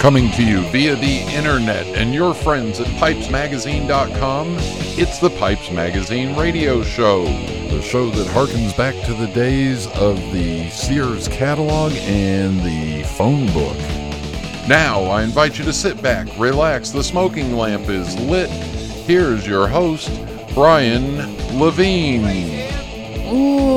Coming to you via the internet and your friends at pipesmagazine.com, it's the Pipes Magazine radio show. The show that harkens back to the days of the Sears catalog and the phone book. Now, I invite you to sit back, relax, the smoking lamp is lit. Here's your host, Brian Levine.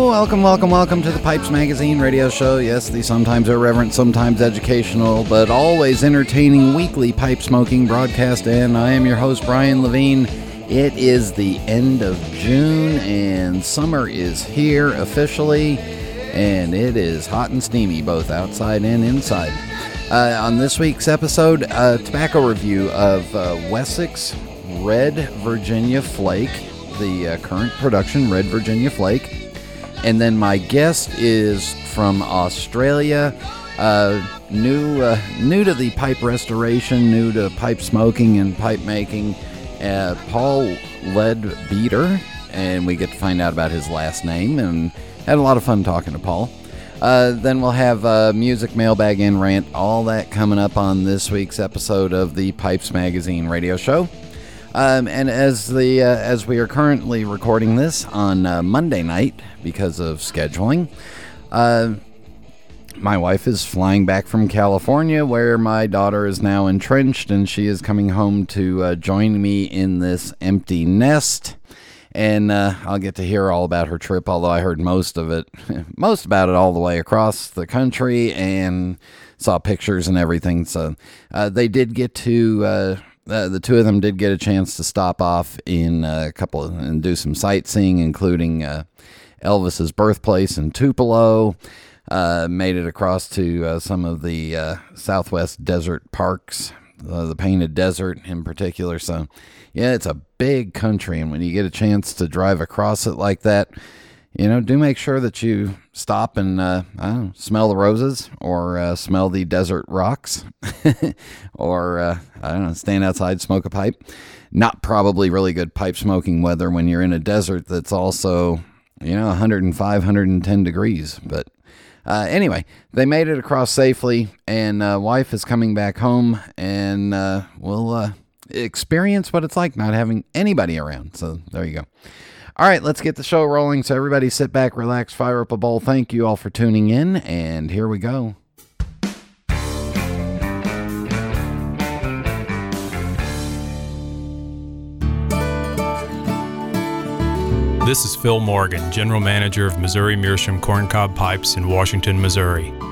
Welcome, welcome, welcome to the Pipes Magazine radio show. Yes, the sometimes irreverent, sometimes educational, but always entertaining weekly pipe smoking broadcast. And I am your host, Brian Levine. It is the end of June, and summer is here officially, and it is hot and steamy both outside and inside. Uh, on this week's episode, a tobacco review of uh, Wessex Red Virginia Flake, the uh, current production Red Virginia Flake. And then my guest is from Australia, uh, new uh, new to the pipe restoration, new to pipe smoking and pipe making. Uh, Paul Leadbeatter, and we get to find out about his last name, and had a lot of fun talking to Paul. Uh, then we'll have uh, music mailbag and rant, all that coming up on this week's episode of the Pipes Magazine radio show. Um, and as the uh, as we are currently recording this on uh, Monday night because of scheduling, uh, my wife is flying back from California, where my daughter is now entrenched, and she is coming home to uh, join me in this empty nest. And uh, I'll get to hear all about her trip, although I heard most of it, most about it all the way across the country, and saw pictures and everything. So uh, they did get to uh, the two of them did get a chance to stop off in a couple and do some sightseeing, including uh, Elvis's birthplace in Tupelo. Uh, made it across to uh, some of the uh, Southwest desert parks, uh, the Painted Desert in particular. So, yeah, it's a big country, and when you get a chance to drive across it like that, you know, do make sure that you stop and uh, know, smell the roses or uh, smell the desert rocks or uh, I don't know, stand outside, smoke a pipe. Not probably really good pipe smoking weather when you're in a desert that's also, you know, 105, 110 degrees. But uh, anyway, they made it across safely, and uh, wife is coming back home, and uh, we'll experience what it's like not having anybody around. So there you go. All right, let's get the show rolling. So, everybody sit back, relax, fire up a bowl. Thank you all for tuning in, and here we go. This is Phil Morgan, General Manager of Missouri Meerschaum Corncob Pipes in Washington, Missouri.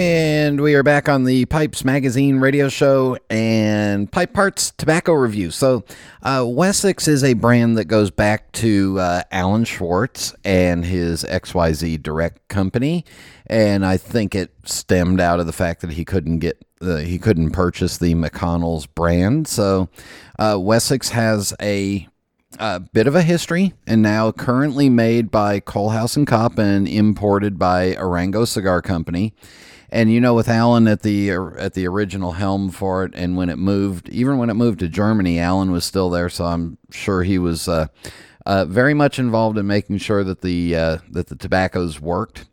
And we are back on the Pipes Magazine radio show and Pipe Parts Tobacco Review. So, uh, Wessex is a brand that goes back to uh, Alan Schwartz and his XYZ Direct Company. And I think it stemmed out of the fact that he couldn't get uh, he couldn't purchase the McConnell's brand. So, uh, Wessex has a a bit of a history and now currently made by Kohlhase and Kopp and imported by Arango Cigar Company. And you know, with Alan at the at the original helm for it, and when it moved, even when it moved to Germany, Alan was still there. So I'm sure he was uh, uh, very much involved in making sure that the uh, that the tobaccos worked.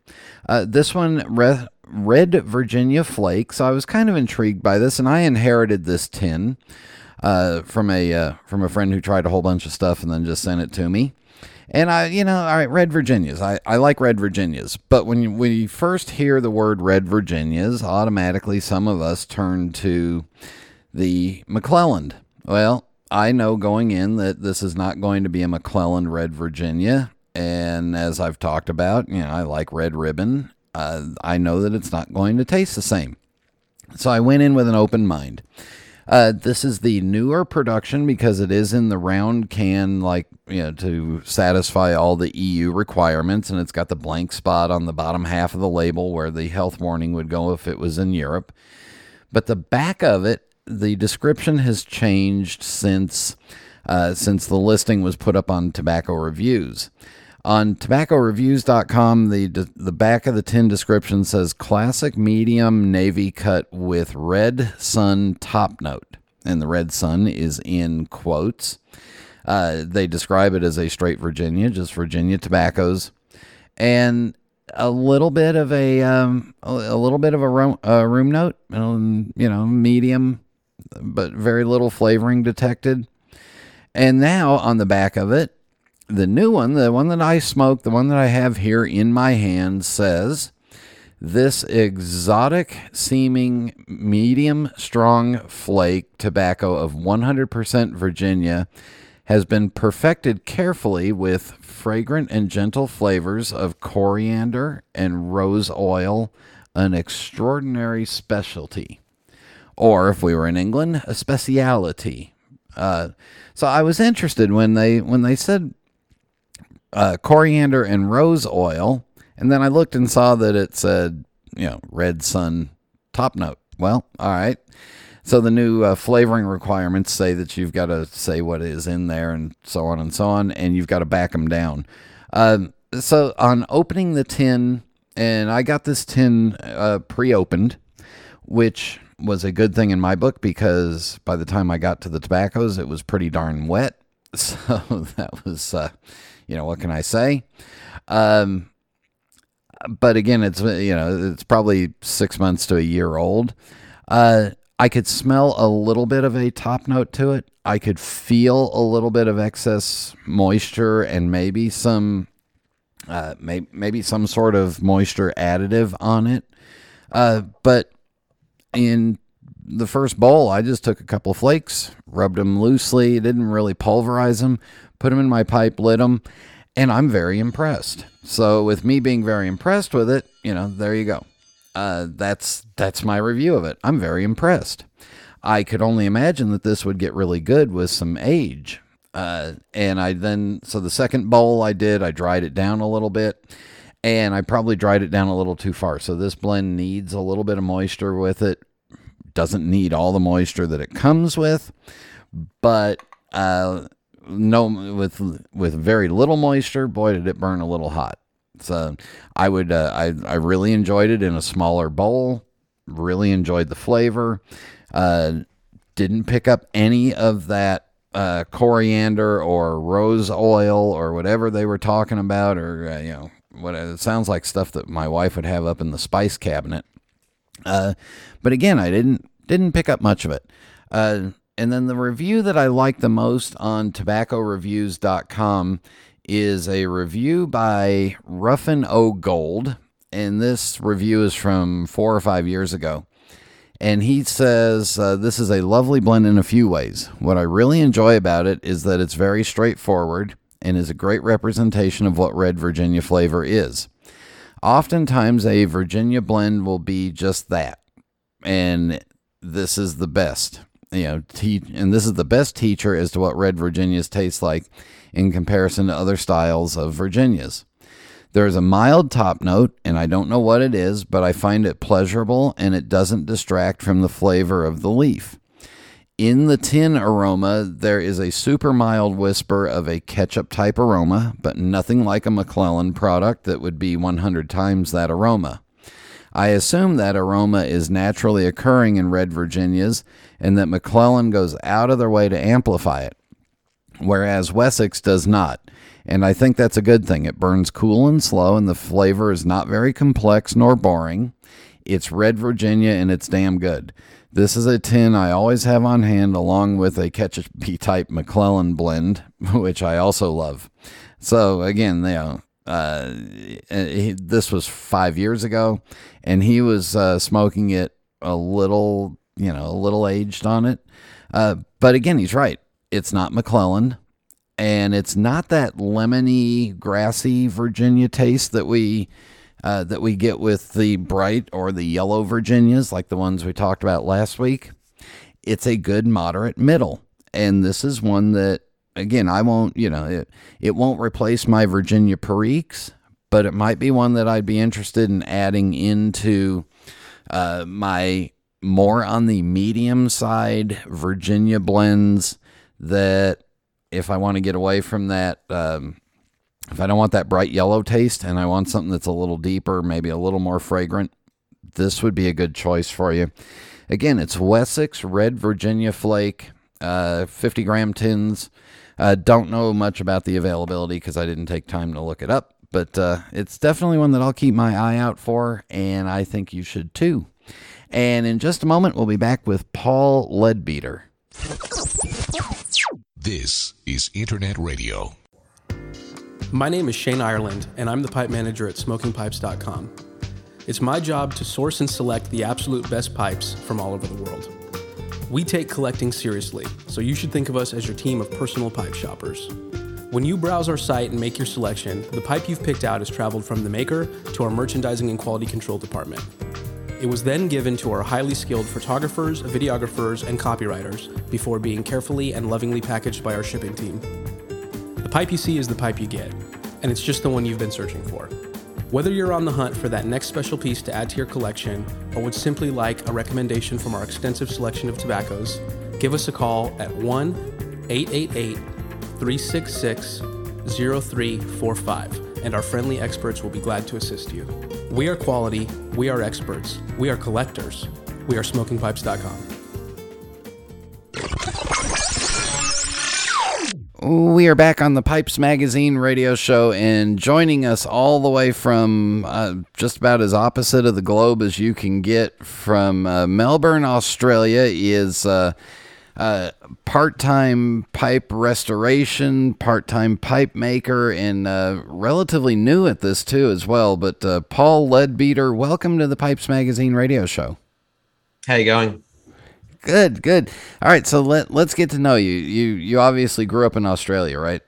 Uh, this one, Re- Red Virginia Flake. So I was kind of intrigued by this, and I inherited this tin uh, from a uh, from a friend who tried a whole bunch of stuff and then just sent it to me. And I, you know, all right, Red Virginias. I, I like Red Virginias. But when we first hear the word Red Virginias, automatically some of us turn to the McClelland. Well, I know going in that this is not going to be a McClelland Red Virginia. And as I've talked about, you know, I like Red Ribbon. Uh, I know that it's not going to taste the same. So I went in with an open mind. Uh, this is the newer production because it is in the round can, like, you know, to satisfy all the EU requirements. And it's got the blank spot on the bottom half of the label where the health warning would go if it was in Europe. But the back of it the description has changed since uh, since the listing was put up on Tobacco Reviews. On tobaccoreviews.com, the the back of the tin description says classic medium navy cut with red sun top note, and the red sun is in quotes. Uh, they describe it as a straight Virginia, just Virginia tobaccos, and a little bit of a um, a little bit of a room, room note, um, you know, medium, but very little flavoring detected. And now on the back of it, the new one, the one that I smoke, the one that I have here in my hand says this exotic seeming medium strong flake tobacco of 100% Virginia has been perfected carefully with fragrant and gentle flavors of coriander and rose oil, an extraordinary specialty. Or, if we were in England, a speciality. Uh, so I was interested when they when they said uh, coriander and rose oil, and then I looked and saw that it said you know red sun top note. Well, all right. So the new uh, flavoring requirements say that you've got to say what is in there and so on and so on, and you've got to back them down. Um, so on opening the tin, and I got this tin uh, pre-opened, which was a good thing in my book because by the time I got to the tobaccos, it was pretty darn wet. So that was, uh, you know, what can I say? Um, but again, it's you know, it's probably six months to a year old. Uh, I could smell a little bit of a top note to it. I could feel a little bit of excess moisture and maybe some, uh, may, maybe some sort of moisture additive on it. Uh, but in the first bowl, I just took a couple of flakes, rubbed them loosely, didn't really pulverize them, put them in my pipe, lit them, and I'm very impressed. So, with me being very impressed with it, you know, there you go uh, that's that's my review of it. I'm very impressed. I could only imagine that this would get really good with some age. Uh, and I then so the second bowl I did, I dried it down a little bit, and I probably dried it down a little too far. So this blend needs a little bit of moisture with it. Doesn't need all the moisture that it comes with, but uh, no with with very little moisture. Boy, did it burn a little hot. So I would uh, I I really enjoyed it in a smaller bowl. Really enjoyed the flavor. Uh, didn't pick up any of that uh, coriander or rose oil or whatever they were talking about, or uh, you know what it sounds like stuff that my wife would have up in the spice cabinet. Uh, but again, I didn't didn't pick up much of it. And then the review that I like the most on tobaccoreviews.com is a review by Ruffin O Gold, and this review is from four or five years ago. And he says uh, this is a lovely blend in a few ways. What I really enjoy about it is that it's very straightforward and is a great representation of what red Virginia flavor is. Oftentimes, a Virginia blend will be just that, and this is the best. You know, te- and this is the best teacher as to what red Virginias taste like in comparison to other styles of Virginias. There is a mild top note, and I don't know what it is, but I find it pleasurable and it doesn't distract from the flavor of the leaf. In the tin aroma, there is a super mild whisper of a ketchup type aroma, but nothing like a McClelland product that would be 100 times that aroma. I assume that aroma is naturally occurring in red Virginias and that McClelland goes out of their way to amplify it whereas Wessex does not. And I think that's a good thing. It burns cool and slow, and the flavor is not very complex nor boring. It's red Virginia, and it's damn good. This is a tin I always have on hand, along with a Ketchup type McClelland blend, which I also love. So again, you know, uh, he, this was five years ago, and he was uh, smoking it a little, you know, a little aged on it. Uh, but again, he's right it's not McClelland, and it's not that lemony, grassy Virginia taste that we uh, that we get with the bright or the yellow Virginias, like the ones we talked about last week. It's a good moderate middle, and this is one that again I won't you know it it won't replace my Virginia Periques, but it might be one that I'd be interested in adding into uh, my more on the medium side Virginia blends that if I want to get away from that, um, if I don't want that bright yellow taste and I want something that's a little deeper, maybe a little more fragrant, this would be a good choice for you. Again, it's Wessex Red Virginia Flake, uh, 50 gram tins. Uh, don't know much about the availability because I didn't take time to look it up, but uh, it's definitely one that I'll keep my eye out for, and I think you should too. And in just a moment, we'll be back with Paul Leadbeatter. This is Internet Radio. My name is Shane Ireland, and I'm the pipe manager at smokingpipes.com. It's my job to source and select the absolute best pipes from all over the world. We take collecting seriously, so you should think of us as your team of personal pipe shoppers. When you browse our site and make your selection, the pipe you've picked out has traveled from the maker to our merchandising and quality control department. It was then given to our highly skilled photographers, videographers, and copywriters before being carefully and lovingly packaged by our shipping team. The pipe you see is the pipe you get, and it's just the one you've been searching for. Whether you're on the hunt for that next special piece to add to your collection or would simply like a recommendation from our extensive selection of tobaccos, give us a call at 1 888 366 0345 and our friendly experts will be glad to assist you. We are quality, we are experts, we are collectors, we are smokingpipes.com. We are back on the Pipes Magazine radio show, and joining us all the way from uh, just about as opposite of the globe as you can get from uh, Melbourne, Australia, is uh, uh part time pipe restoration, part time pipe maker, and uh, relatively new at this too, as well. But uh, Paul Leadbeatter, welcome to the Pipes Magazine radio show. How you going? Good, good. All right, so let let's get to know you. You you obviously grew up in Australia, right?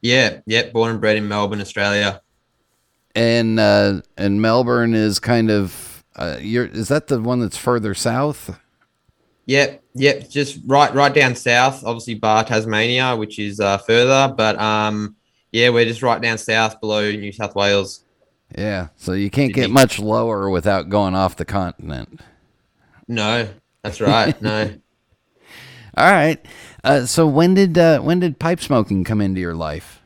Yeah, yeah. Born and bred in Melbourne, Australia. And uh, and Melbourne is kind of uh, you're is that the one that's further south? Yep, yep. Just right right down south. Obviously, Bar Tasmania, which is uh, further, but um, yeah, we're just right down south below New South Wales. Yeah, so you can't get much lower without going off the continent. No, that's right. No. All right. Uh, so when did uh, when did pipe smoking come into your life?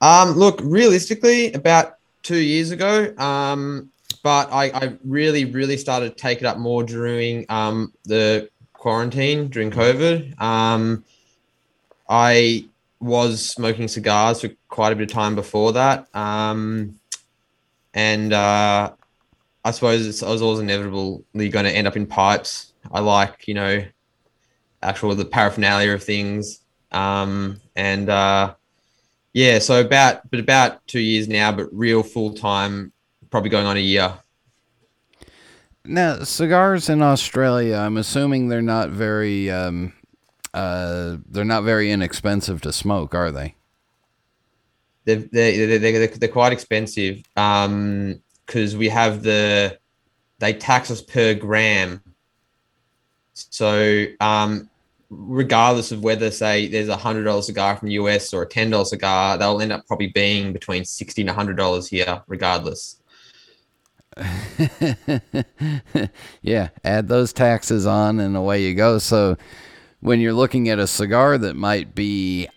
Um, look, realistically, about two years ago. Um, but I, I really, really started to take it up more during um, the quarantine during COVID. Um, I was smoking cigars for quite a bit of time before that. Um, and uh, I suppose I was always inevitably going to end up in pipes. I like, you know, actual the paraphernalia of things. Um, and uh, yeah, so about but about two years now, but real full time, probably going on a year. Now, cigars in Australia, I'm assuming they're not very um, uh, they're not very inexpensive to smoke, are they? They're they're, they're, they're quite expensive because um, we have the they tax us per gram so, um, regardless of whether, say, there's a hundred dollar cigar from the US or a ten dollar cigar, they'll end up probably being between sixty and hundred dollars here, regardless. yeah, add those taxes on, and away you go. So, when you're looking at a cigar that might be,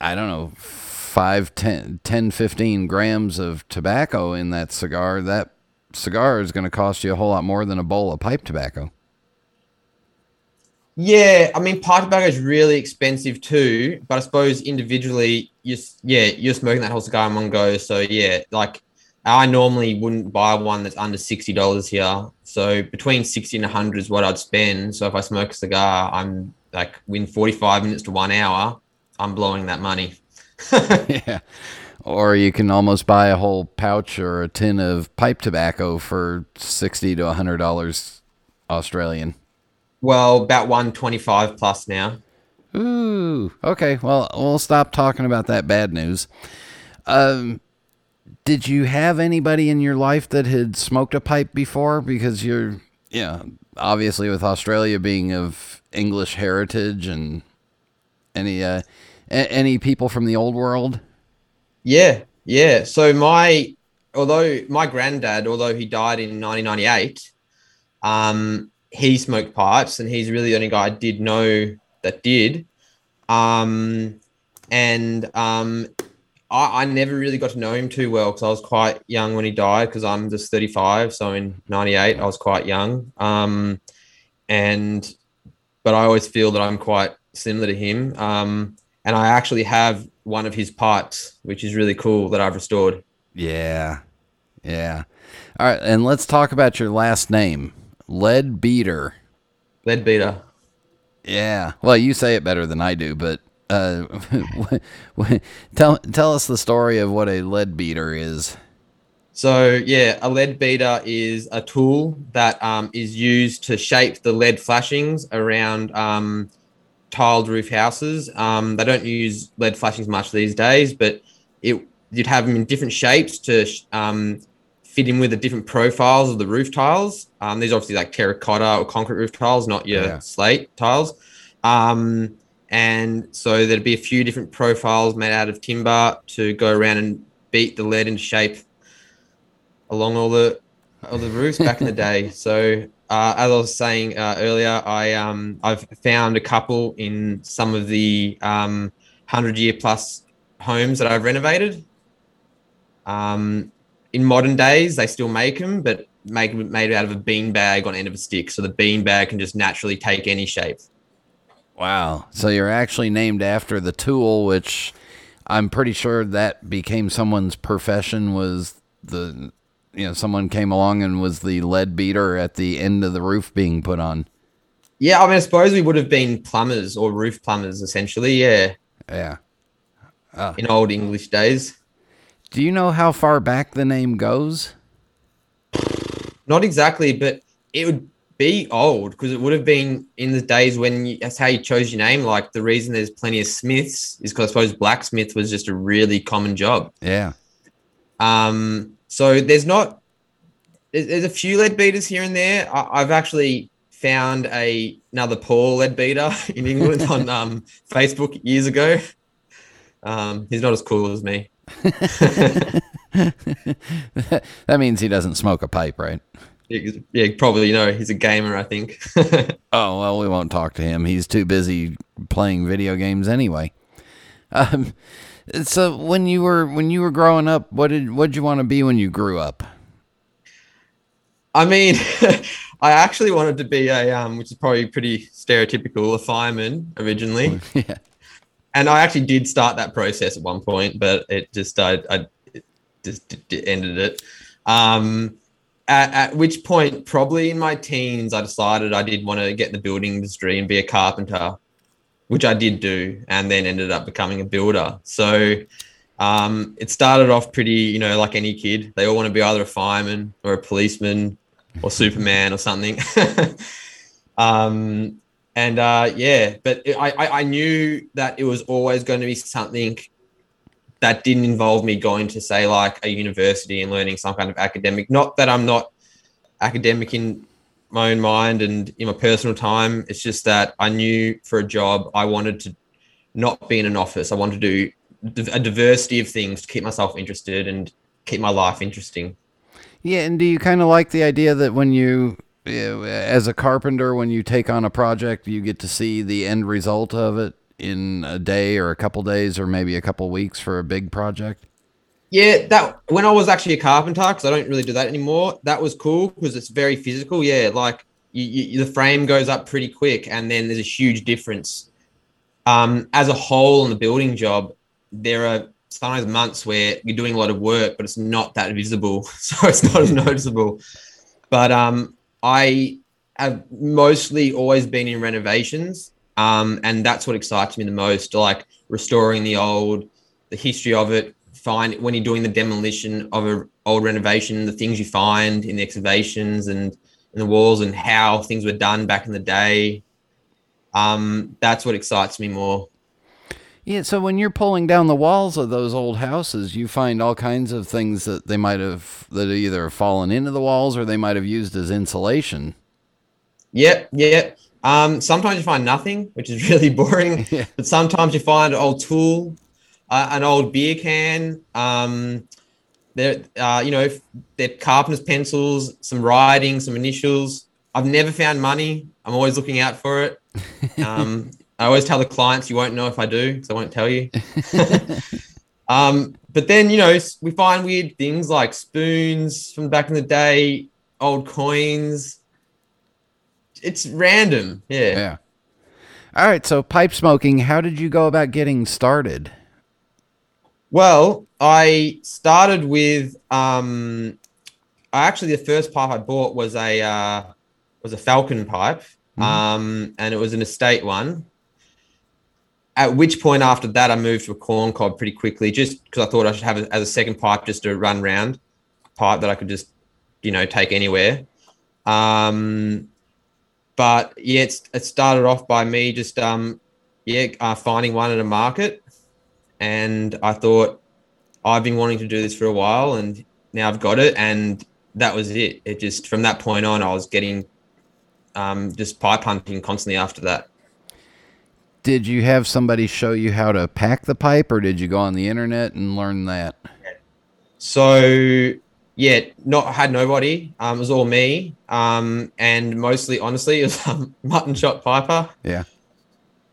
I don't know, 5, 10, 10 15 grams of tobacco in that cigar, that cigar is going to cost you a whole lot more than a bowl of pipe tobacco. Yeah, I mean, pipe tobacco is really expensive too, but I suppose individually, you yeah, you're smoking that whole cigar in one go. So yeah, like I normally wouldn't buy one that's under sixty dollars here. So between sixty and hundred is what I'd spend. So if I smoke a cigar, I'm like within forty five minutes to one hour, I'm blowing that money. yeah. Or you can almost buy a whole pouch or a tin of pipe tobacco for sixty to hundred dollars Australian. Well, about 125 plus now. Ooh, okay. Well, we'll stop talking about that bad news. Um, did you have anybody in your life that had smoked a pipe before? Because you're, yeah, obviously with Australia being of English heritage and any uh, a- any people from the old world. Yeah, yeah. So my, although my granddad, although he died in 1998, Um, he smoked pipes, and he's really the only guy I did know that did. Um, and um, I, I never really got to know him too well because I was quite young when he died. Because I'm just 35, so in '98 I was quite young. Um, and but I always feel that I'm quite similar to him. Um, and I actually have one of his pipes, which is really cool that I've restored. Yeah. Yeah. All right, and let's talk about your last name. Lead beater. Lead beater. Yeah. Well, you say it better than I do, but uh, tell tell us the story of what a lead beater is. So yeah, a lead beater is a tool that um, is used to shape the lead flashings around um, tiled roof houses. Um, they don't use lead flashings much these days, but it you'd have them in different shapes to um, fit in with the different profiles of the roof tiles. Um, these are obviously like terracotta or concrete roof tiles, not your yeah. slate tiles. Um, and so there'd be a few different profiles made out of timber to go around and beat the lead into shape along all the all the roofs back in the day. So uh, as I was saying uh, earlier, I um, I've found a couple in some of the um, hundred year plus homes that I've renovated. Um, in modern days, they still make them, but make made out of a bean bag on end of a stick, so the bean bag can just naturally take any shape. Wow! So you're actually named after the tool, which I'm pretty sure that became someone's profession. Was the you know someone came along and was the lead beater at the end of the roof being put on. Yeah, I mean, I suppose we would have been plumbers or roof plumbers, essentially. Yeah. Yeah. Uh, in old English days. Do you know how far back the name goes? Not exactly, but it would be old because it would have been in the days when you, that's how you chose your name. Like the reason there's plenty of Smiths is because I suppose blacksmith was just a really common job. Yeah. Um, so there's not there's, a few lead beaters here and there. I, have actually found a another Paul lead beater in England on um, Facebook years ago. Um, he's not as cool as me. That means he doesn't smoke a pipe, right? Yeah, probably. You know, he's a gamer. I think. oh well, we won't talk to him. He's too busy playing video games anyway. Um, so when you were when you were growing up, what did what did you want to be when you grew up? I mean, I actually wanted to be a um, which is probably pretty stereotypical, a fireman originally. yeah. And I actually did start that process at one point, but it just I, I it just ended it. Um, at, at which point, probably in my teens, I decided I did want to get in the building industry and be a carpenter which I did do, and then ended up becoming a builder. So um, it started off pretty, you know, like any kid. They all want to be either a fireman or a policeman or Superman or something. um, and uh, yeah, but it, I, I knew that it was always going to be something that didn't involve me going to say like a university and learning some kind of academic. Not that I'm not academic in my own mind and in my personal time. It's just that I knew for a job I wanted to not be in an office. I wanted to do a diversity of things to keep myself interested and keep my life interesting. Yeah, and do you kind of like the idea that when you, as a carpenter, when you take on a project, you get to see the end result of it in a day or a couple days or maybe a couple weeks for a big project? Yeah, that when I was actually a carpenter, because I don't really do that anymore. That was cool because it's very physical. Yeah, like you, you, the frame goes up pretty quick, and then there's a huge difference. Um, as a whole on the building job, there are sometimes months where you're doing a lot of work, but it's not that visible, so it's not as noticeable. But um, I have mostly always been in renovations, um, and that's what excites me the most. Like restoring the old, the history of it, find when you're doing the demolition of an old renovation, the things you find in the excavations and in the walls and how things were done back in the day. Um, that's what excites me more. Yeah, so when you're pulling down the walls of those old houses, you find all kinds of things that they might have that either have fallen into the walls or they might have used as insulation. Yep, yep. Um, sometimes you find nothing, which is really boring. Yeah. But sometimes you find an old tool uh, an old beer can. Um, there, uh, you know, their carpenter's pencils, some writing, some initials. I've never found money. I'm always looking out for it. Um, I always tell the clients you won't know if I do, so I won't tell you. um, but then you know we find weird things like spoons from back in the day, old coins. It's random, yeah. Yeah. All right. So pipe smoking. How did you go about getting started? Well, I started with um, actually the first pipe I bought was a uh, was a Falcon pipe, um, and it was an estate one. At which point after that, I moved to a corn cob pretty quickly, just because I thought I should have it as a second pipe, just to run round pipe that I could just, you know, take anywhere. Um, but yeah, it started off by me just um, yeah, uh, finding one at a market, and I thought I've been wanting to do this for a while, and now I've got it, and that was it. It just from that point on, I was getting um, just pipe hunting constantly after that. Did you have somebody show you how to pack the pipe, or did you go on the internet and learn that? So yeah, not had nobody. Um, it was all me. Um, and mostly, honestly, it was um, Mutton Shot Piper. Yeah.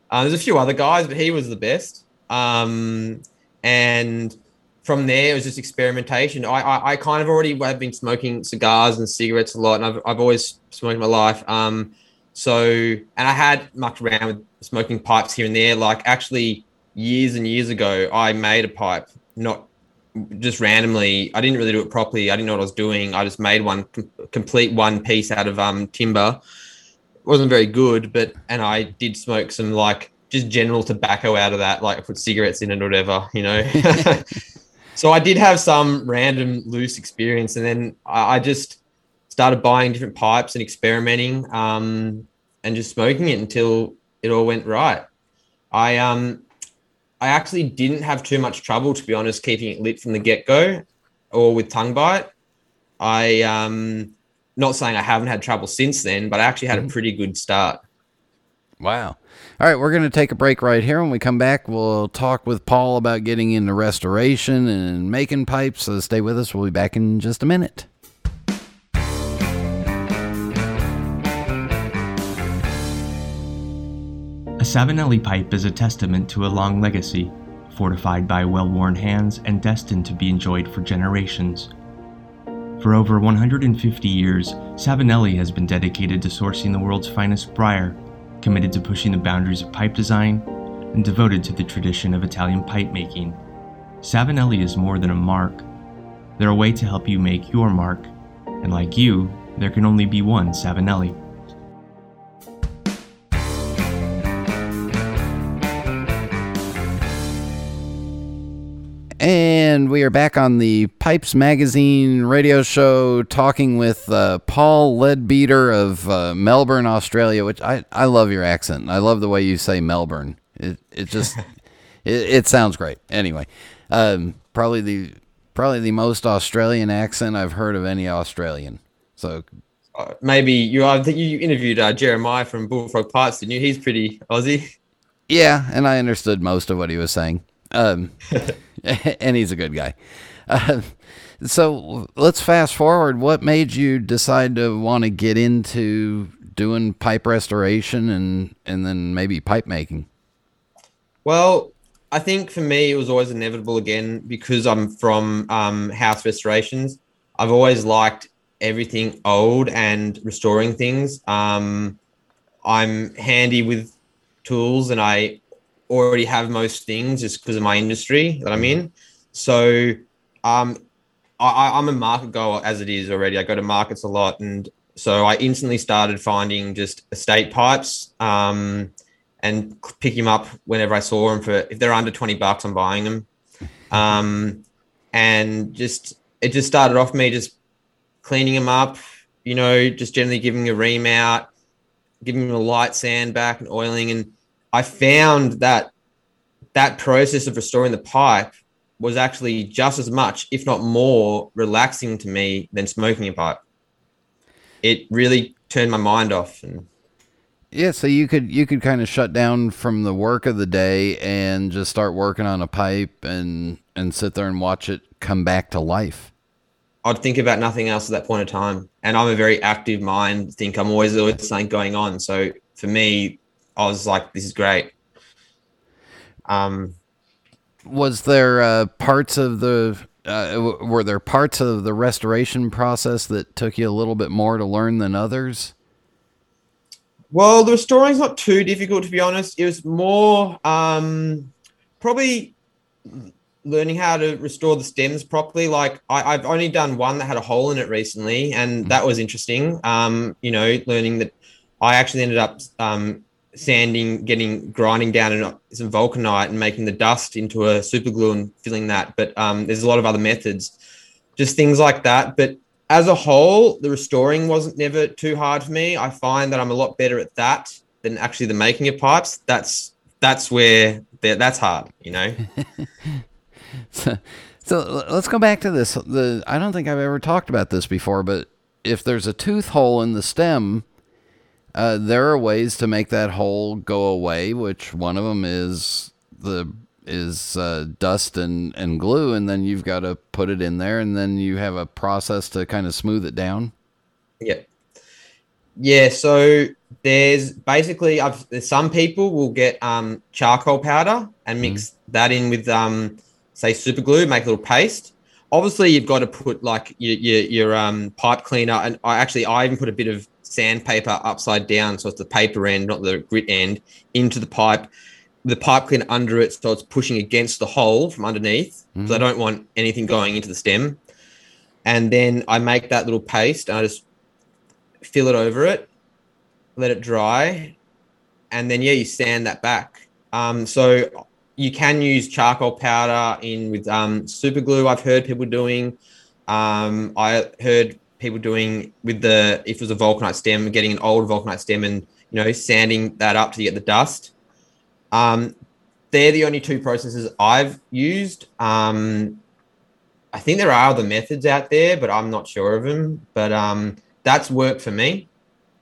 Uh, there's a few other guys, but he was the best. Um, and from there, it was just experimentation. I, I, I kind of already have been smoking cigars and cigarettes a lot, and I've, I've always smoked my life. Um, so, and I had mucked around with smoking pipes here and there. Like actually, years and years ago, I made a pipe, not just randomly. I didn't really do it properly. I didn't know what I was doing. I just made one com- complete one piece out of um timber. It wasn't very good, but and I did smoke some like just general tobacco out of that, like I put cigarettes in it or whatever, you know. so I did have some random loose experience, and then I, I just started buying different pipes and experimenting, um, and just smoking it until it all went right. I um I actually didn't have too much trouble, to be honest, keeping it lit from the get go or with tongue bite. I um not saying I haven't had trouble since then, but I actually had a pretty good start. Wow. All right, we're going to take a break right here. When we come back, we'll talk with Paul about getting into restoration and making pipes. So stay with us. We'll be back in just a minute. A Savinelli pipe is a testament to a long legacy, fortified by well worn hands and destined to be enjoyed for generations. For over 150 years, Savinelli has been dedicated to sourcing the world's finest briar, committed to pushing the boundaries of pipe design, and devoted to the tradition of Italian pipe making. Savinelli is more than a mark. They're a way to help you make your mark, and like you, there can only be one Savinelli. And we are back on the Pipes Magazine radio show talking with uh, Paul Leadbeatter of uh, Melbourne, Australia, which I, I love your accent. I love the way you say Melbourne. It, it just, it, it sounds great. Anyway, um, probably the, probably the most Australian accent I've heard of any Australian. So Uh, maybe you I think you interviewed uh, Jeremiah from Bullfrog Pipes, didn't you? He's pretty Aussie. Yeah, and I understood most of what he was saying. Um, and he's a good guy. Uh, so let's fast forward. What made you decide to want to get into doing pipe restoration and and then maybe pipe making? Well, I think for me it was always inevitable again because I'm from um, house restorations. I've always liked everything old and restoring things. Um, I'm handy with tools and I already have most things just because of my industry that I'm in. So um, I, I'm a market goer as it is already. I go to markets a lot. And so I instantly started finding just estate pipes um, and pick them up whenever I saw them for, if they're under 20 bucks, I'm buying them. Um, and just, it just started off me just cleaning them up, you know, just generally giving a ream out, giving them a light sand back and oiling. And I found that that process of restoring the pipe was actually just as much, if not more, relaxing to me than smoking a pipe. It really turned my mind off. And Yeah, so you could you could kind of shut down from the work of the day and just start working on a pipe and and sit there and watch it come back to life. I'd think about nothing else at that point of time. And I'm a very active mind. Think I'm always always something going on. So for me, I was like, this is great. Um, was there uh, parts of the uh, were there parts of the restoration process that took you a little bit more to learn than others? Well, the restoring's not too difficult to be honest. It was more um, probably learning how to restore the stems properly. Like I, have only done one that had a hole in it recently, and mm-hmm. that was interesting. Um, you know, learning that I actually ended up um, sanding, getting grinding down and some vulcanite and making the dust into a super glue and filling that. But um, there's a lot of other methods, just things like that. But as a whole, the restoring wasn't never too hard for me. I find that I'm a lot better at that than actually the making of pipes. That's that's where that's hard, you know. so, so let's go back to this. The I don't think I've ever talked about this before, but if there's a tooth hole in the stem, uh, there are ways to make that hole go away. Which one of them is the is uh, dust and, and glue, and then you've got to put it in there, and then you have a process to kind of smooth it down. Yeah, yeah. So there's basically I've some people will get um, charcoal powder and mix mm. that in with um, say super glue, make a little paste. Obviously, you've got to put like your your, your um, pipe cleaner, and I actually I even put a bit of sandpaper upside down, so it's the paper end, not the grit end, into the pipe. The pipe cleaner under it, so it's pushing against the hole from underneath. Mm-hmm. So I don't want anything going into the stem. And then I make that little paste, and I just fill it over it, let it dry, and then yeah, you sand that back. Um, so you can use charcoal powder in with um, super glue. I've heard people doing. Um, I heard people doing with the if it was a vulcanite stem, getting an old vulcanite stem and you know sanding that up to get the dust. Um, they're the only two processes I've used. Um, I think there are other methods out there, but I'm not sure of them. But um, that's worked for me.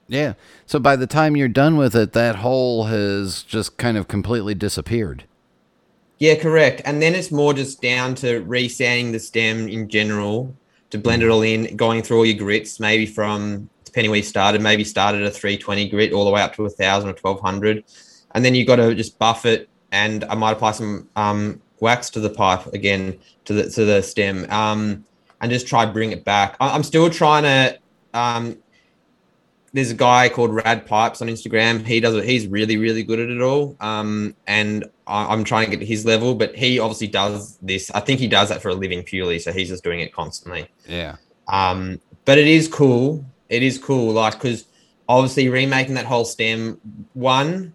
Yeah. So by the time you're done with it, that hole has just kind of completely disappeared. Yeah, correct. And then it's more just down to resanding the stem in general to blend it all in, going through all your grits, maybe from depending where you started, maybe started a 320 grit all the way up to a thousand or 1200. And then you've got to just buff it. And I might apply some um, wax to the pipe again to the to the stem, um, and just try bring it back. I, am still trying to um, there's a guy called Rad Pipes on Instagram. He does it. He's really, really good at it all. Um, and I, am trying to get to his level, but he obviously does this. I think he does that for a living purely, so he's just doing it constantly. Yeah. Um, but it is cool. It is cool, like because obviously remaking that whole stem. One,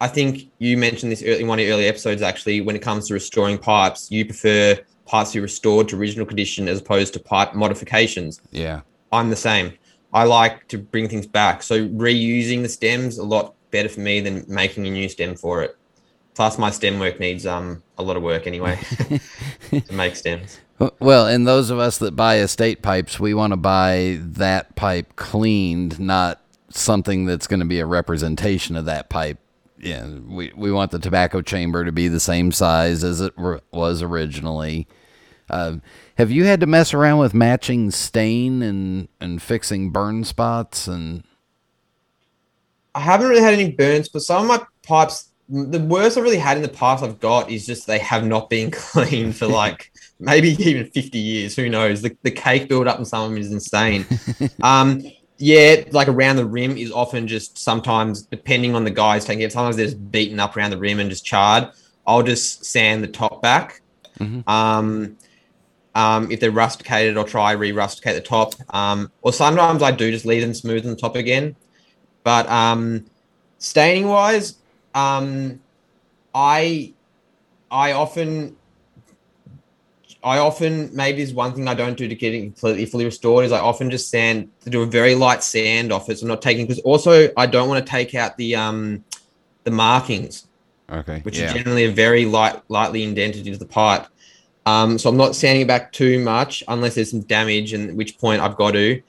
I think you mentioned this early in one of your early episodes. Actually, when it comes to restoring pipes, you prefer pipes to be restored to original condition as opposed to pipe modifications. Yeah. I'm the same. I like to bring things back. So reusing the stems a lot better for me than making a new stem for it. Plus, my stem work needs um a lot of work anyway to make stems. Well, and those of us that buy estate pipes, we want to buy that pipe cleaned, not something that's going to be a representation of that pipe. Yeah, we we want the tobacco chamber to be the same size as it was originally. Uh, have you had to mess around with matching stain and and fixing burn spots and? I haven't really had any burns, but some of my pipes, the worst I've really had in the past I've got is just they have not been cleaned for like maybe even 50 years. Who knows? The, the cake build up in some of them is insane. um, yeah, like around the rim is often just sometimes, depending on the guys taking it, sometimes they're just beaten up around the rim and just charred. I'll just sand the top back. Mm-hmm. Um, um, if they're rusticated, I'll try re-rusticate the top. Um, or sometimes I do just leave them smooth on the top again. But um, staining wise, um, I I often I often maybe is one thing I don't do to get it completely fully restored is I often just sand to do a very light sand off it. So I'm not taking because also I don't want to take out the um the markings. Okay. Which yeah. are generally a very light lightly indented into the pipe. Um, so I'm not sanding it back too much unless there's some damage, and at which point I've got to.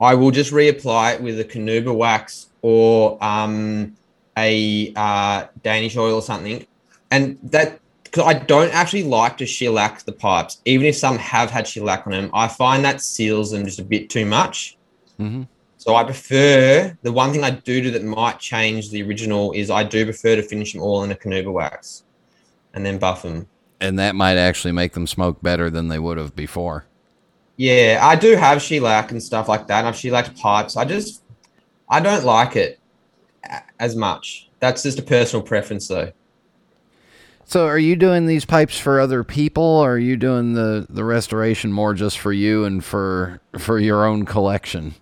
I will just reapply it with a carnauba wax or um, a uh, Danish oil or something. And that because I don't actually like to shellac the pipes, even if some have had shellac on them. I find that seals them just a bit too much. Mm-hmm. So I prefer the one thing I do do that might change the original is I do prefer to finish them all in a carnauba wax, and then buff them. And that might actually make them smoke better than they would have before. Yeah, I do have shellac and stuff like that. And I've shellacked pipes. I just, I don't like it as much. That's just a personal preference, though. So, are you doing these pipes for other people, or are you doing the the restoration more just for you and for for your own collection?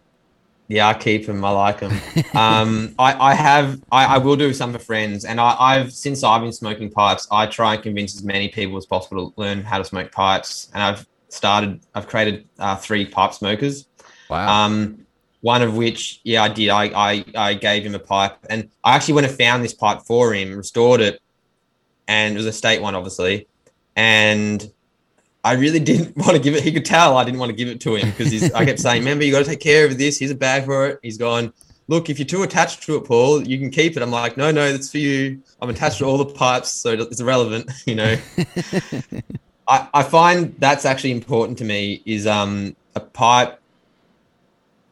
Yeah, I keep them. I like them. um, I, I have, I, I will do some for friends, and I, I've since I've been smoking pipes, I try and convince as many people as possible to learn how to smoke pipes, and I've started, I've created uh, three pipe smokers. Wow. Um, one of which, yeah, I did. I, I I gave him a pipe, and I actually went and found this pipe for him, restored it, and it was a state one, obviously, and I really didn't want to give it. He could tell I didn't want to give it to him because I kept saying, "Remember, you got to take care of this. Here's a bag for it." He's gone. Look, if you're too attached to it, Paul, you can keep it. I'm like, no, no, that's for you. I'm attached to all the pipes, so it's irrelevant, you know. I, I find that's actually important to me. Is um a pipe.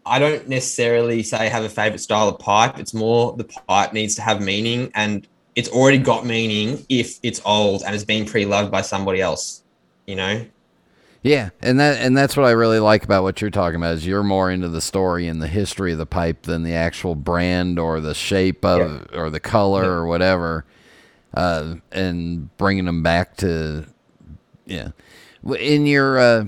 I don't necessarily say have a favorite style of pipe. It's more the pipe needs to have meaning, and it's already got meaning if it's old and it's been pre-loved by somebody else you know yeah and that and that's what i really like about what you're talking about is you're more into the story and the history of the pipe than the actual brand or the shape of yeah. or the color yeah. or whatever uh, and bringing them back to yeah in your uh,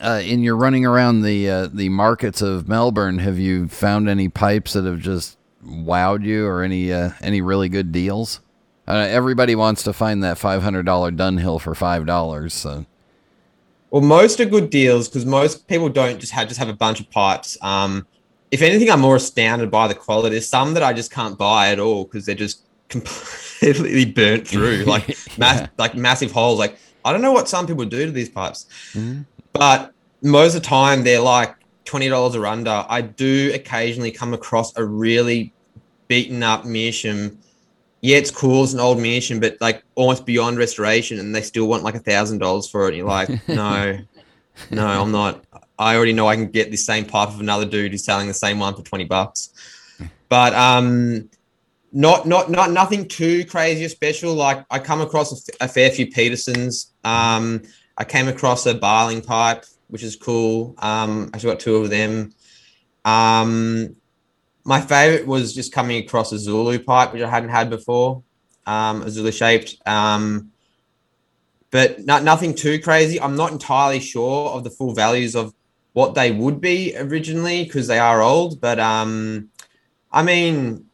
uh, in your running around the uh, the markets of Melbourne, have you found any pipes that have just wowed you or any uh, any really good deals? Uh, everybody wants to find that five hundred dollar Dunhill for five dollars. So, well, most are good deals because most people don't just have just have a bunch of pipes. Um, if anything, I'm more astounded by the quality. There's some that I just can't buy at all because they're just completely burnt through, like yeah. mass, like massive holes. Like I don't know what some people do to these pipes, mm-hmm. But most of the time they're like twenty dollars or under. I do occasionally come across a really beaten up Meerschaum. Yeah, it's cool. It's an old Meerschaum, but like almost beyond restoration, and they still want like a thousand dollars for it. And you're like, no, no, I'm not. I already know I can get the same pipe of another dude who's selling the same one for twenty bucks. But um, not not not nothing too crazy or special. Like I come across a, fair few Petersons. Um, I came across a Barling pipe, which is cool. Um, I got two of them. Um, my favorite was just coming across a Zulu pipe, which I hadn't had before, um, a Zulu shaped. Um, but not, nothing too crazy. I'm not entirely sure of the full values of what they would be originally because they are old. But um, I mean,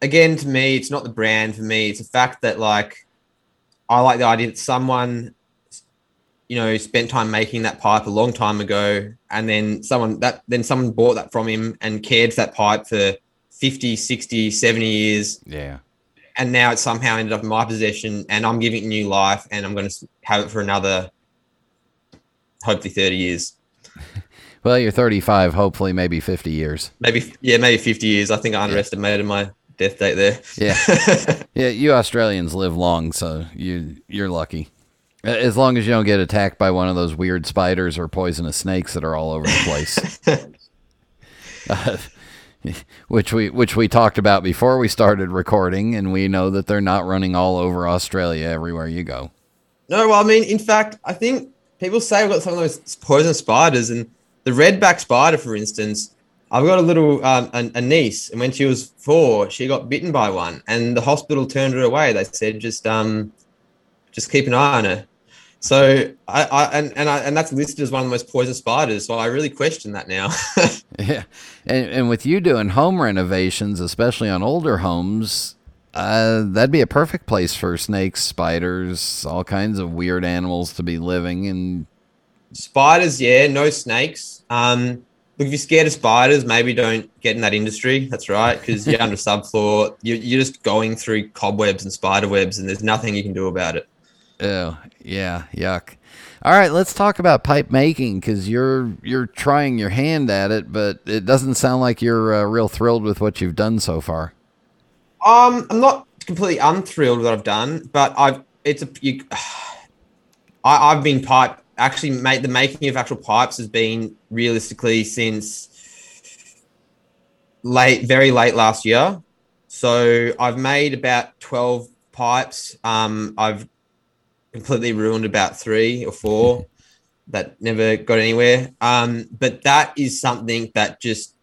again, to me, it's not the brand for me. It's the fact that like I like the idea that someone you know, spent time making that pipe a long time ago, and then someone that then someone bought that from him and cared for that pipe for 50, 60, 70 years. Yeah. And now it somehow ended up in my possession, and I'm giving it new life, and I'm going to have it for another, hopefully, 30 years. well, you're 35, hopefully, maybe 50 years. Maybe, yeah, maybe 50 years. I think I underestimated yeah. my death date there. Yeah. yeah, you Australians live long, so you you're lucky. As long as you don't get attacked by one of those weird spiders or poisonous snakes that are all over the place. uh, which we which we talked about before we started recording, and we know that they're not running all over Australia everywhere you go. No, well, I mean, in fact, I think people say we've got some of those poison spiders, and the redback spider, for instance. I've got a little um, a, a, niece, and when she was four, she got bitten by one, and the hospital turned her away. They said just um, just keep an eye on her. So I, I and and I, and that's listed as one of the most poisonous spiders. So I really question that now. yeah, and and with you doing home renovations, especially on older homes, uh, that'd be a perfect place for snakes, spiders, all kinds of weird animals to be living And Spiders, yeah, no snakes. Um, look, if you're scared of spiders, maybe don't get in that industry. That's right, because you're under subfloor. You're, you're just going through cobwebs and spider webs, and there's nothing you can do about it. Oh, yeah, yuck. All right, let's talk about pipe making because you're you're trying your hand at it, but it doesn't sound like you're uh, real thrilled with what you've done so far. Um, I'm not completely unthrilled with what I've done, but I've it's a you, I, I've been pipe actually made the making of actual pipes has been realistically since late, very late last year. So I've made about 12 pipes. Um, I've completely ruined about three or four that never got anywhere. Um, but that is something that just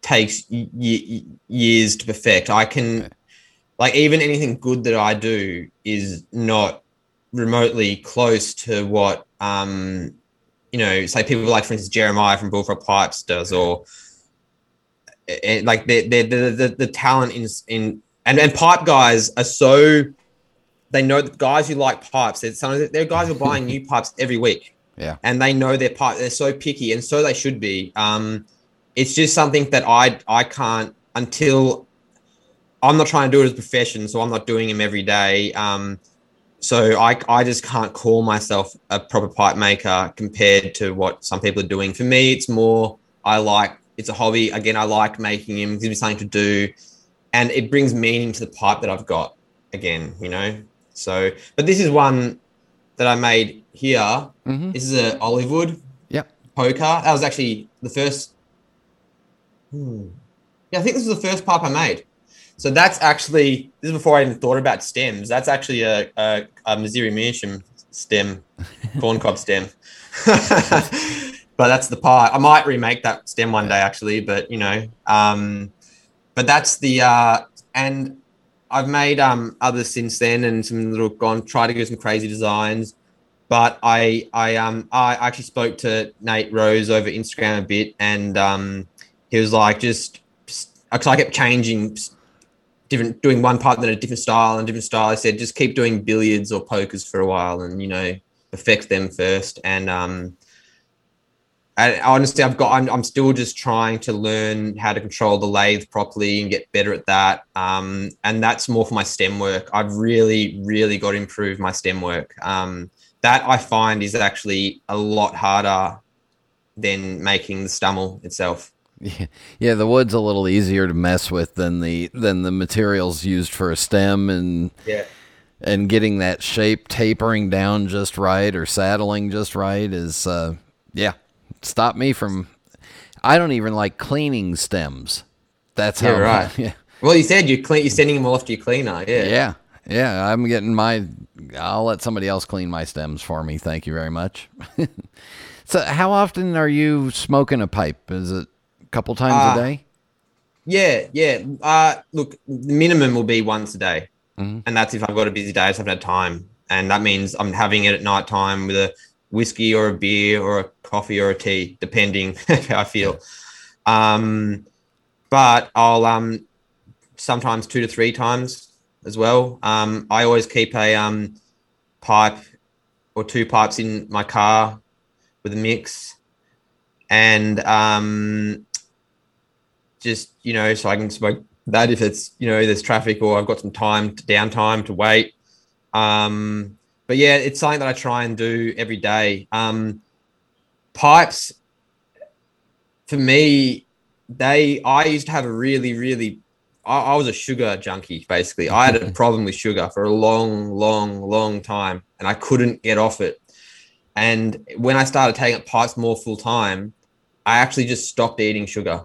takes y- y- years to perfect. I can, like, even anything good that I do is not remotely close to what, um, you know, say people like, for instance, Jeremiah from Bullfrog Pipes does, or and like the the, the the the talent in in and and pipe guys are so they know the guys who like pipes. They're some they're guys who are buying new pipes every week. Yeah. and they know their pipe. They're so picky, and so they should be. Um, it's just something that I I can't until I'm not trying to do it as a profession, so I'm not doing them every day. Um, so I I just can't call myself a proper pipe maker compared to what some people are doing. For me, it's more I like it's a hobby. Again, I like making them. Gives me something to do, and it brings meaning to the pipe that I've got. Again, you know. So, but this is one that I made here. Mhm. This is a olive wood Yep. poker. That was actually the first. Hmm. Yeah, I think this was the first pipe I made. So that's actually this is before I even thought about stems. That's actually a a, a Missouri Meerschaum stem, corn cob stem. but that's the part. I might remake that stem one day actually, but you know, um, but that's the uh, and I've made um others since then and some little gone try to do some crazy designs. But I I um I actually spoke to Nate Rose over Instagram a bit and um he was like just because I kept changing different doing one part then a different style and different style. I said just keep doing billiards or pokers for a while and you know perfect them first and um I, honestly, I've got. I'm, I'm still just trying to learn how to control the lathe properly and get better at that. Um, and that's more for my stem work. I've really, really got to improve my stem work. Um, that I find is actually a lot harder than making the stummel itself. Yeah, yeah, the wood's a little easier to mess with than the than the materials used for a stem and Yeah. and getting that shape tapering down just right or saddling just right is uh yeah, stop me from I don't even like cleaning stems. That's how Yeah, right. Yeah. Well, you said you clean. You're sending them off to your cleaner. Yeah. Yeah. Yeah, I'm getting my I'll let somebody else clean my stems for me. Thank you very much. so how often are you smoking a pipe? Is it couple times Uh, a day? Yeah, yeah. Uh, look, the minimum will be once a day, Mhm. and that's if I've got a busy day, I just haven't had time, and that means I'm having it at night time with a whiskey or a beer or a coffee or a tea, depending how I feel. Um, but I'll um sometimes two to three times as well. Um, I always keep a um pipe or two pipes in my car with a mix, and um just you know so i can smoke that if it's you know there's traffic or i've got some time to downtime to wait. Um but yeah it's something that i try and do every day. Um pipes for me they i used to have a really really I, I was a sugar junkie basically. I had a problem with sugar for a long long long time and i couldn't get off it. And when i started taking up pipes more full time i actually just stopped eating sugar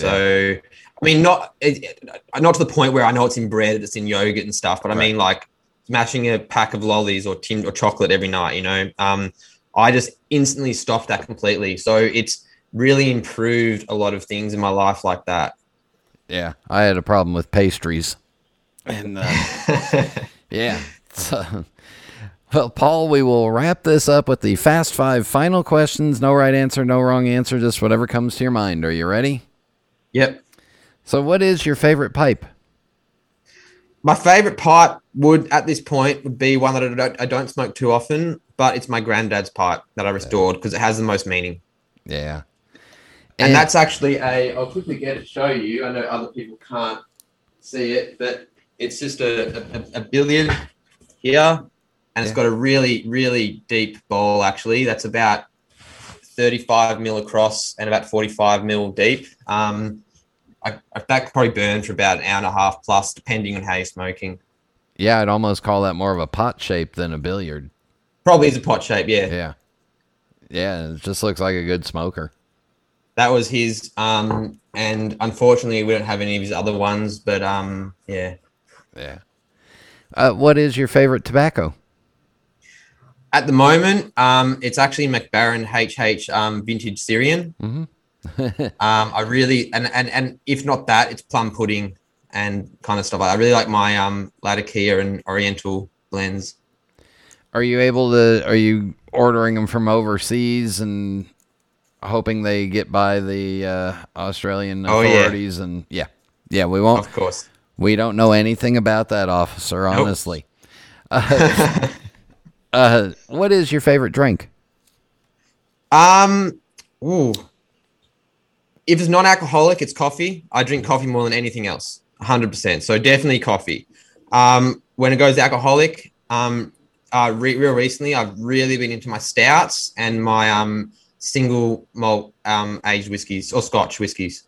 so, I mean, not it, it- not to the point where I know it's in bread, it's in yogurt and stuff, but I mean, like smashing a pack of lollies or tin or chocolate every night. You know, um, I just instantly stopped that completely. So it's really improved a lot of things in my life like that. Yeah, I had a problem with pastries, and uh, yeah. So, well, Paul, we will wrap this up with the fast five final questions. No right answer, no wrong answer, just whatever comes to your mind. Are you ready? Yep. So, what is your favorite pipe? My favorite pipe would at this point would be one that I don't, I don't smoke too often, but it's my granddad's pipe that I restored because it has the most meaning. Yeah, and that's actually a i'll quickly get it to show you i know other people can't see it but it's just a, a, a billiard here and it's got a really really deep bowl actually that's about 35 mil across and about 45 mil deep um, I, that could probably burn for about an hour and a half plus, depending on how you're smoking. Yeah, I'd almost call that more of a pot shape than a billiard. Probably is a pot shape, yeah. Yeah. Yeah, it just looks like a good smoker. That was his, um, and unfortunately, we don't have any of his other ones. But um, yeah, Yeah. Uh, what is your favorite tobacco? at the moment, um, it's actually Mac Baren HH um, Vintage Syrian. Um, I really and and and if not that, it's plum pudding and kind of stuff. I really like my um Latakia and Oriental blends. Are you able to? Are you ordering them from overseas and hoping they get by the uh, Australian Oh, yeah. authorities? And yeah, yeah, we won't. Of course. We don't know anything about that, officer. Honestly. Uh, uh, what is your favorite drink? Um, ooh. If it's non-alcoholic, it's coffee. I drink coffee more than anything else, 100%. So definitely coffee. Um, when it goes alcoholic, um, uh, re- real recently, I've really been into my stouts and my um single malt um aged whiskies or Scotch whiskies.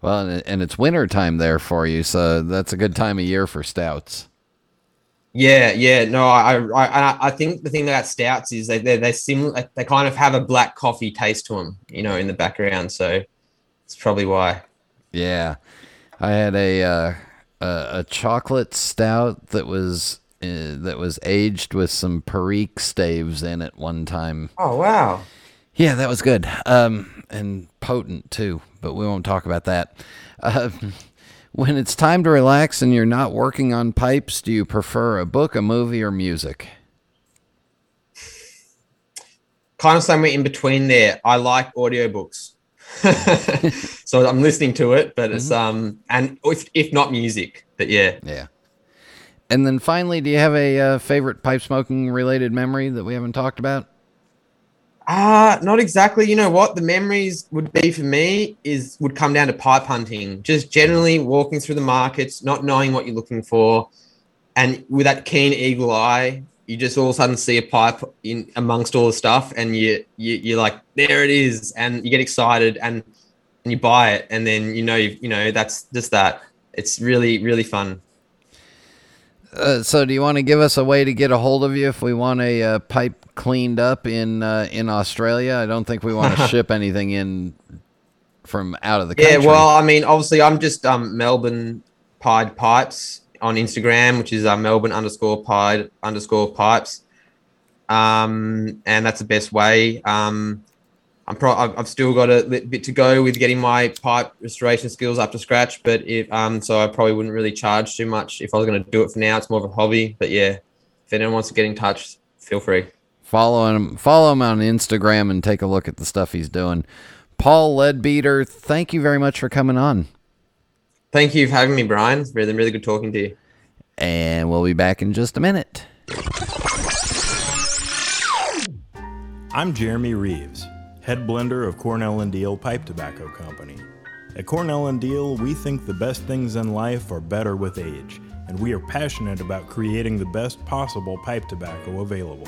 Well, and, and it's winter time there for you, so that's a good time of year for stouts. Yeah, yeah. No, I, I, I, think the thing about stouts is they, they, they're similar. They kind of have a black coffee taste to them, you know, in the background. So it's probably why. Yeah, I had a uh, a, a chocolate stout that was uh, that was aged with some Perique staves in it one time. Oh wow. Yeah, that was good. Um, and potent too, but we won't talk about that. Uh, when it's time to relax and you're not working on pipes, do you prefer a book, a movie, or music? kind of somewhere in between there. I like audiobooks. so I'm listening to it, but it's um and if if not music, but yeah. Yeah. And then finally, do you have a uh, favorite pipe smoking related memory that we haven't talked about? Uh not exactly. You know what? The memories would be for me is would come down to pipe hunting. Just generally walking through the markets, not knowing what you're looking for. And with that keen eagle eye, you just all of a sudden see a pipe in amongst all the stuff and you, you you're like, there it is, and you get excited and and you buy it, and then you know you you know that's just that. It's really, really fun. Uh, so, do you want to give us a way to get a hold of you if we want a uh, pipe cleaned up in uh, in Australia? I don't think we want to ship anything in from out of the Yeah, well, I mean, obviously, I'm just um, Melbourne Pied Pipes on Instagram, which is uh, Melbourne underscore Pied underscore Pipes, um, and that's the best way. Um, I'm pro- I've I've still got a bit to go with getting my pipe restoration skills up to scratch, but if um, so I probably wouldn't really charge too much if I was going to do it for now. It's more of a hobby, but yeah, if anyone wants to get in touch, feel free. follow him, follow him on Instagram, and take a look at the stuff he's doing. Paul Leadbeatter, thank you very much for coming on, Thank you for having me, Brian. It's really really good talking to you. and we'll be back in just a minute. I'm Jeremy Reeves, head blender of Cornell and Diehl Pipe Tobacco Company. At Cornell and Diehl, we think the best things in life are better with age, and we are passionate about creating the best possible pipe tobacco available.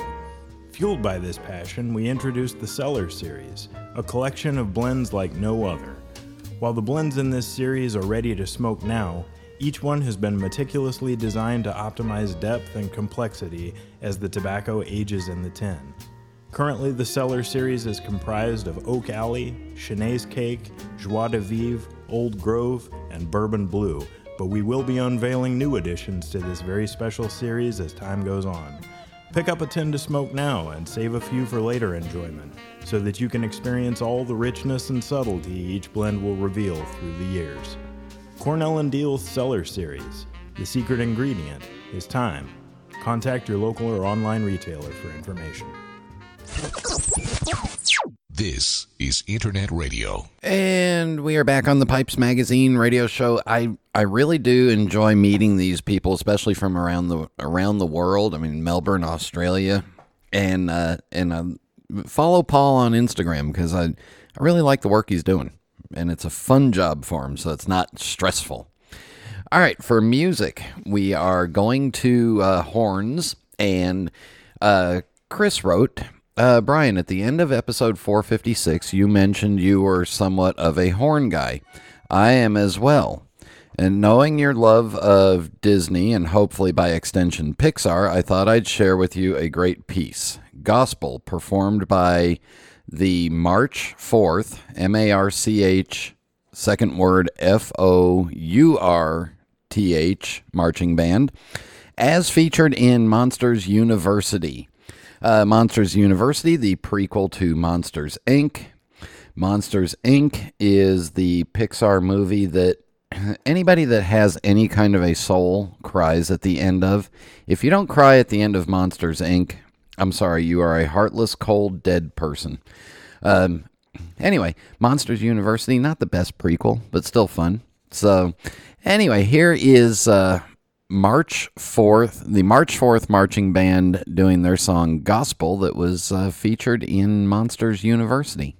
Fueled by this passion, we introduced the Cellar Series, a collection of blends like no other. While the blends in this series are ready to smoke now, each one has been meticulously designed to optimize depth and complexity as the tobacco ages in the tin. Currently, the Cellar series is comprised of Oak Alley, Chenaise Cake, Joie de Vivre, Old Grove, and Bourbon Blue, but we will be unveiling new additions to this very special series as time goes on. Pick up a tin to smoke now and save a few for later enjoyment, so that you can experience all the richness and subtlety each blend will reveal through the years. Cornell and Diehl's Cellar Series. The secret ingredient is time. Contact your local or online retailer for information. This is Internet Radio. And we are back on the Pipes Magazine radio show. I I really do enjoy meeting these people, especially from around the around the world. I mean, Melbourne, Australia, and uh, and uh, follow Paul on Instagram because I I really like the work he's doing, and it's a fun job for him, so it's not stressful. All right, for music, we are going to uh, horns, and uh, Chris wrote, uh, Brian, at the end of episode 456, you mentioned you were somewhat of a horn guy. I am as well. And knowing your love of Disney and hopefully by extension Pixar, I thought I'd share with you a great piece Gospel, performed by the March 4th, M A R C H, second word F O U R T H, marching band, as featured in Monsters University. Uh, Monsters University, the prequel to Monsters Inc. Monsters Inc. is the Pixar movie that anybody that has any kind of a soul cries at the end of. If you don't cry at the end of Monsters Inc., I'm sorry, you are a heartless, cold, dead person. Um, anyway, Monsters University, not the best prequel, but still fun. So, anyway, here is uh, March 4th, the March 4th marching band doing their song Gospel that was uh, featured in Monsters University.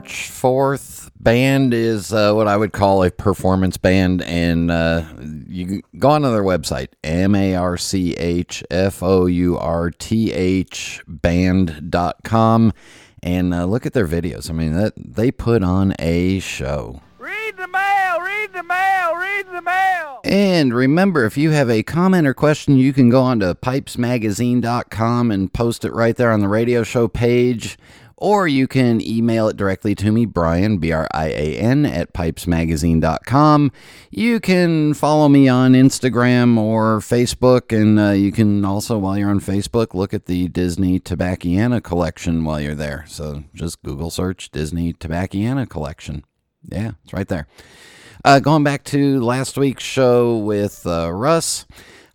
March 4th. Band is uh, what I would call a performance band, and uh, you can go on to their website, M A R C H F O U R T H band.com, and uh, look at their videos. I mean, that they put on a show. Read the mail, read the mail, read the mail. And remember, if you have a comment or question, you can go on to pipesmagazine.com and post it right there on the radio show page. Or you can email it directly to me, Brian, B R I A N, at pipesmagazine.com. You can follow me on Instagram or Facebook, and uh, you can also, while you're on Facebook, look at the Disney Tobacciana collection while you're there. So just Google search Disney Tobacciana collection. Yeah, it's right there. Uh, going back to last week's show with uh, Russ,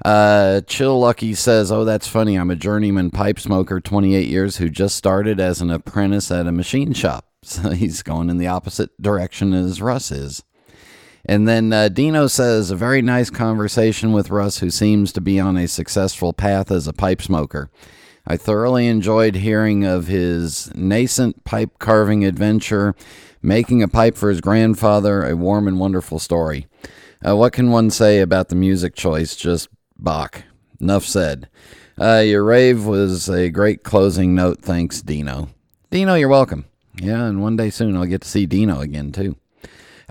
uh, Chill Lucky says, Oh, that's funny. I'm a journeyman pipe smoker, 28 years, who just started as an apprentice at a machine shop. So he's going in the opposite direction as Russ is. And then uh, Dino says, A very nice conversation with Russ, who seems to be on a successful path as a pipe smoker. I thoroughly enjoyed hearing of his nascent pipe carving adventure, making a pipe for his grandfather, a warm and wonderful story. Uh, what can one say about the music choice? Just Bach. Enough said. Uh, your rave was a great closing note. Thanks, Dino. Dino, you're welcome. Yeah, and one day soon I'll get to see Dino again, too.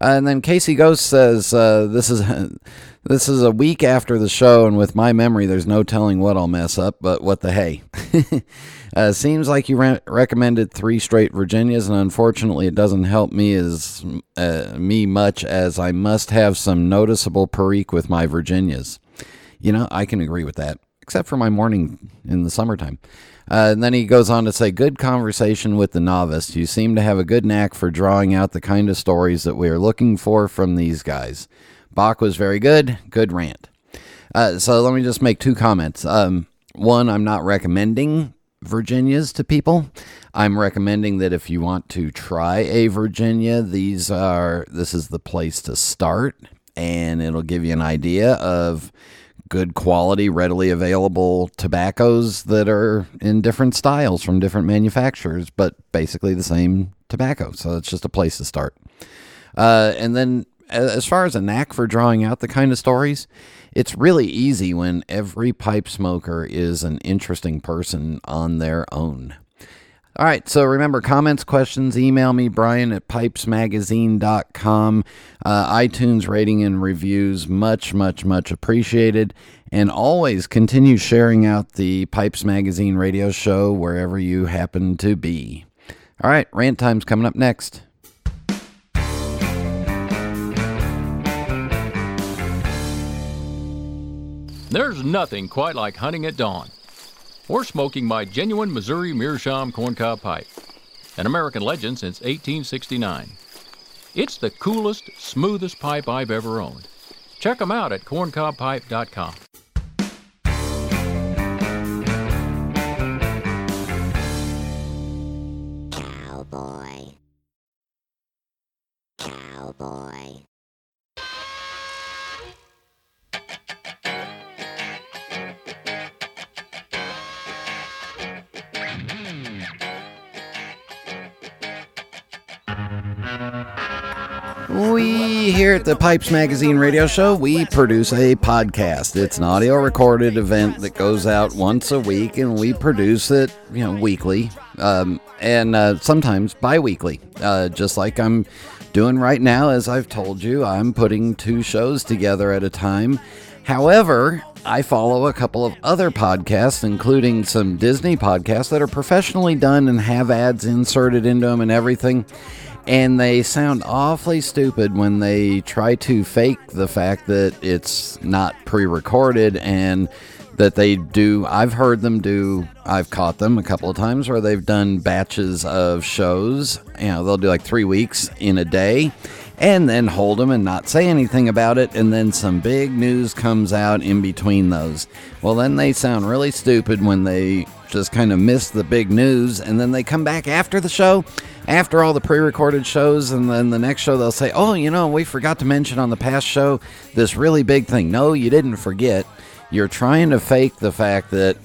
Uh, and then Casey Ghost says, uh, "This is this is a week after the show, and with my memory, there's no telling what I'll mess up. But what the hey? uh, seems like you re- recommended three straight Virginias, and unfortunately, it doesn't help me as uh, me much as I must have some noticeable perique with my Virginias. You know, I can agree with that, except for my morning in the summertime." Uh, and then he goes on to say, Good conversation with the novice. You seem to have a good knack for drawing out the kind of stories that we are looking for from these guys. Bach was very good. Good rant. Uh, so let me just make two comments. Um, one, I'm not recommending Virginias to people. I'm recommending that if you want to try a Virginia, these are this is the place to start, and it'll give you an idea of good quality, readily available tobaccos that are in different styles from different manufacturers, but basically the same tobacco. So it's just a place to start. Uh, and then, as far as a knack for drawing out the kind of stories, it's really easy when every pipe smoker is an interesting person on their own. All right, so remember comments, questions, email me, Brian at pipesmagazine.com. Uh, iTunes rating and reviews, much, much, much appreciated. And always continue sharing out the Pipes Magazine radio show wherever you happen to be. All right, rant time's coming up next. There's nothing quite like hunting at dawn or smoking my genuine Missouri Meerschaum corncob pipe, an American legend since 1869. It's the coolest, smoothest pipe I've ever owned. Check them out at corncobpipe.com. here at the Pipes Magazine radio show, we produce a podcast. It's an audio recorded event that goes out once a week, and we produce it, you know, weekly, um, and uh, sometimes bi-weekly. Uh, just like I'm doing right now, as I've told you, I'm putting two shows together at a time. However, I follow a couple of other podcasts, including some Disney podcasts that are professionally done and have ads inserted into them and everything. And they sound awfully stupid when they try to fake the fact that it's not pre-recorded and that they do I've heard them do I've caught them a couple of times where they've done batches of shows. You know they'll do like 3 weeks in a day and then hold them and not say anything about it and then some big news comes out in between those. Well then they sound really stupid when they just kind of miss the big news and then they come back after the show after all the pre-recorded shows and then the next show they'll say oh you know we forgot to mention on the past show this really big thing. No you didn't forget. You're trying to fake the fact that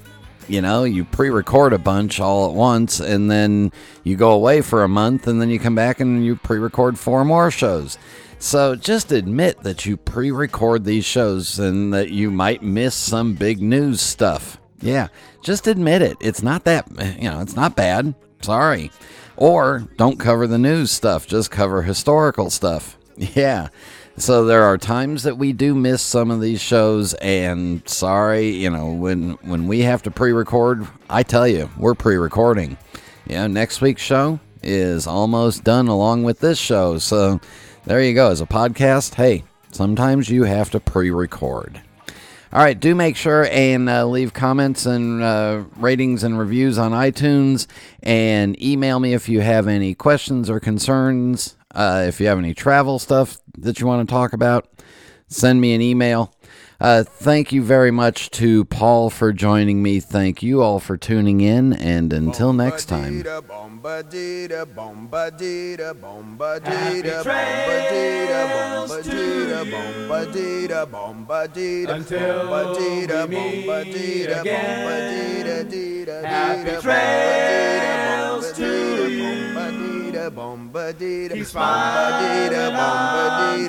You know, you pre record a bunch all at once and then you go away for a month and then you come back and you pre record four more shows. So just admit that you pre record these shows and that you might miss some big news stuff. Yeah, just admit it. It's not that, you know, it's not bad. Sorry. Or don't cover the news stuff, just cover historical stuff. Yeah. So there are times that we do miss some of these shows and sorry, you know, when when we have to pre-record, I tell you, we're pre-recording. Yeah, next week's show is almost done along with this show. So there you go. As a podcast, hey, sometimes you have to pre-record. All right, do make sure and uh, leave comments and uh, ratings and reviews on iTunes and email me if you have any questions or concerns. Uh, if you have any travel stuff that you want to talk about, send me an email. Uh, thank you very much to Paul for joining me. Thank you all for tuning in, and until next time. Until we meet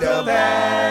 again.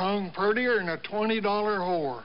Tongue prettier than a $20 whore.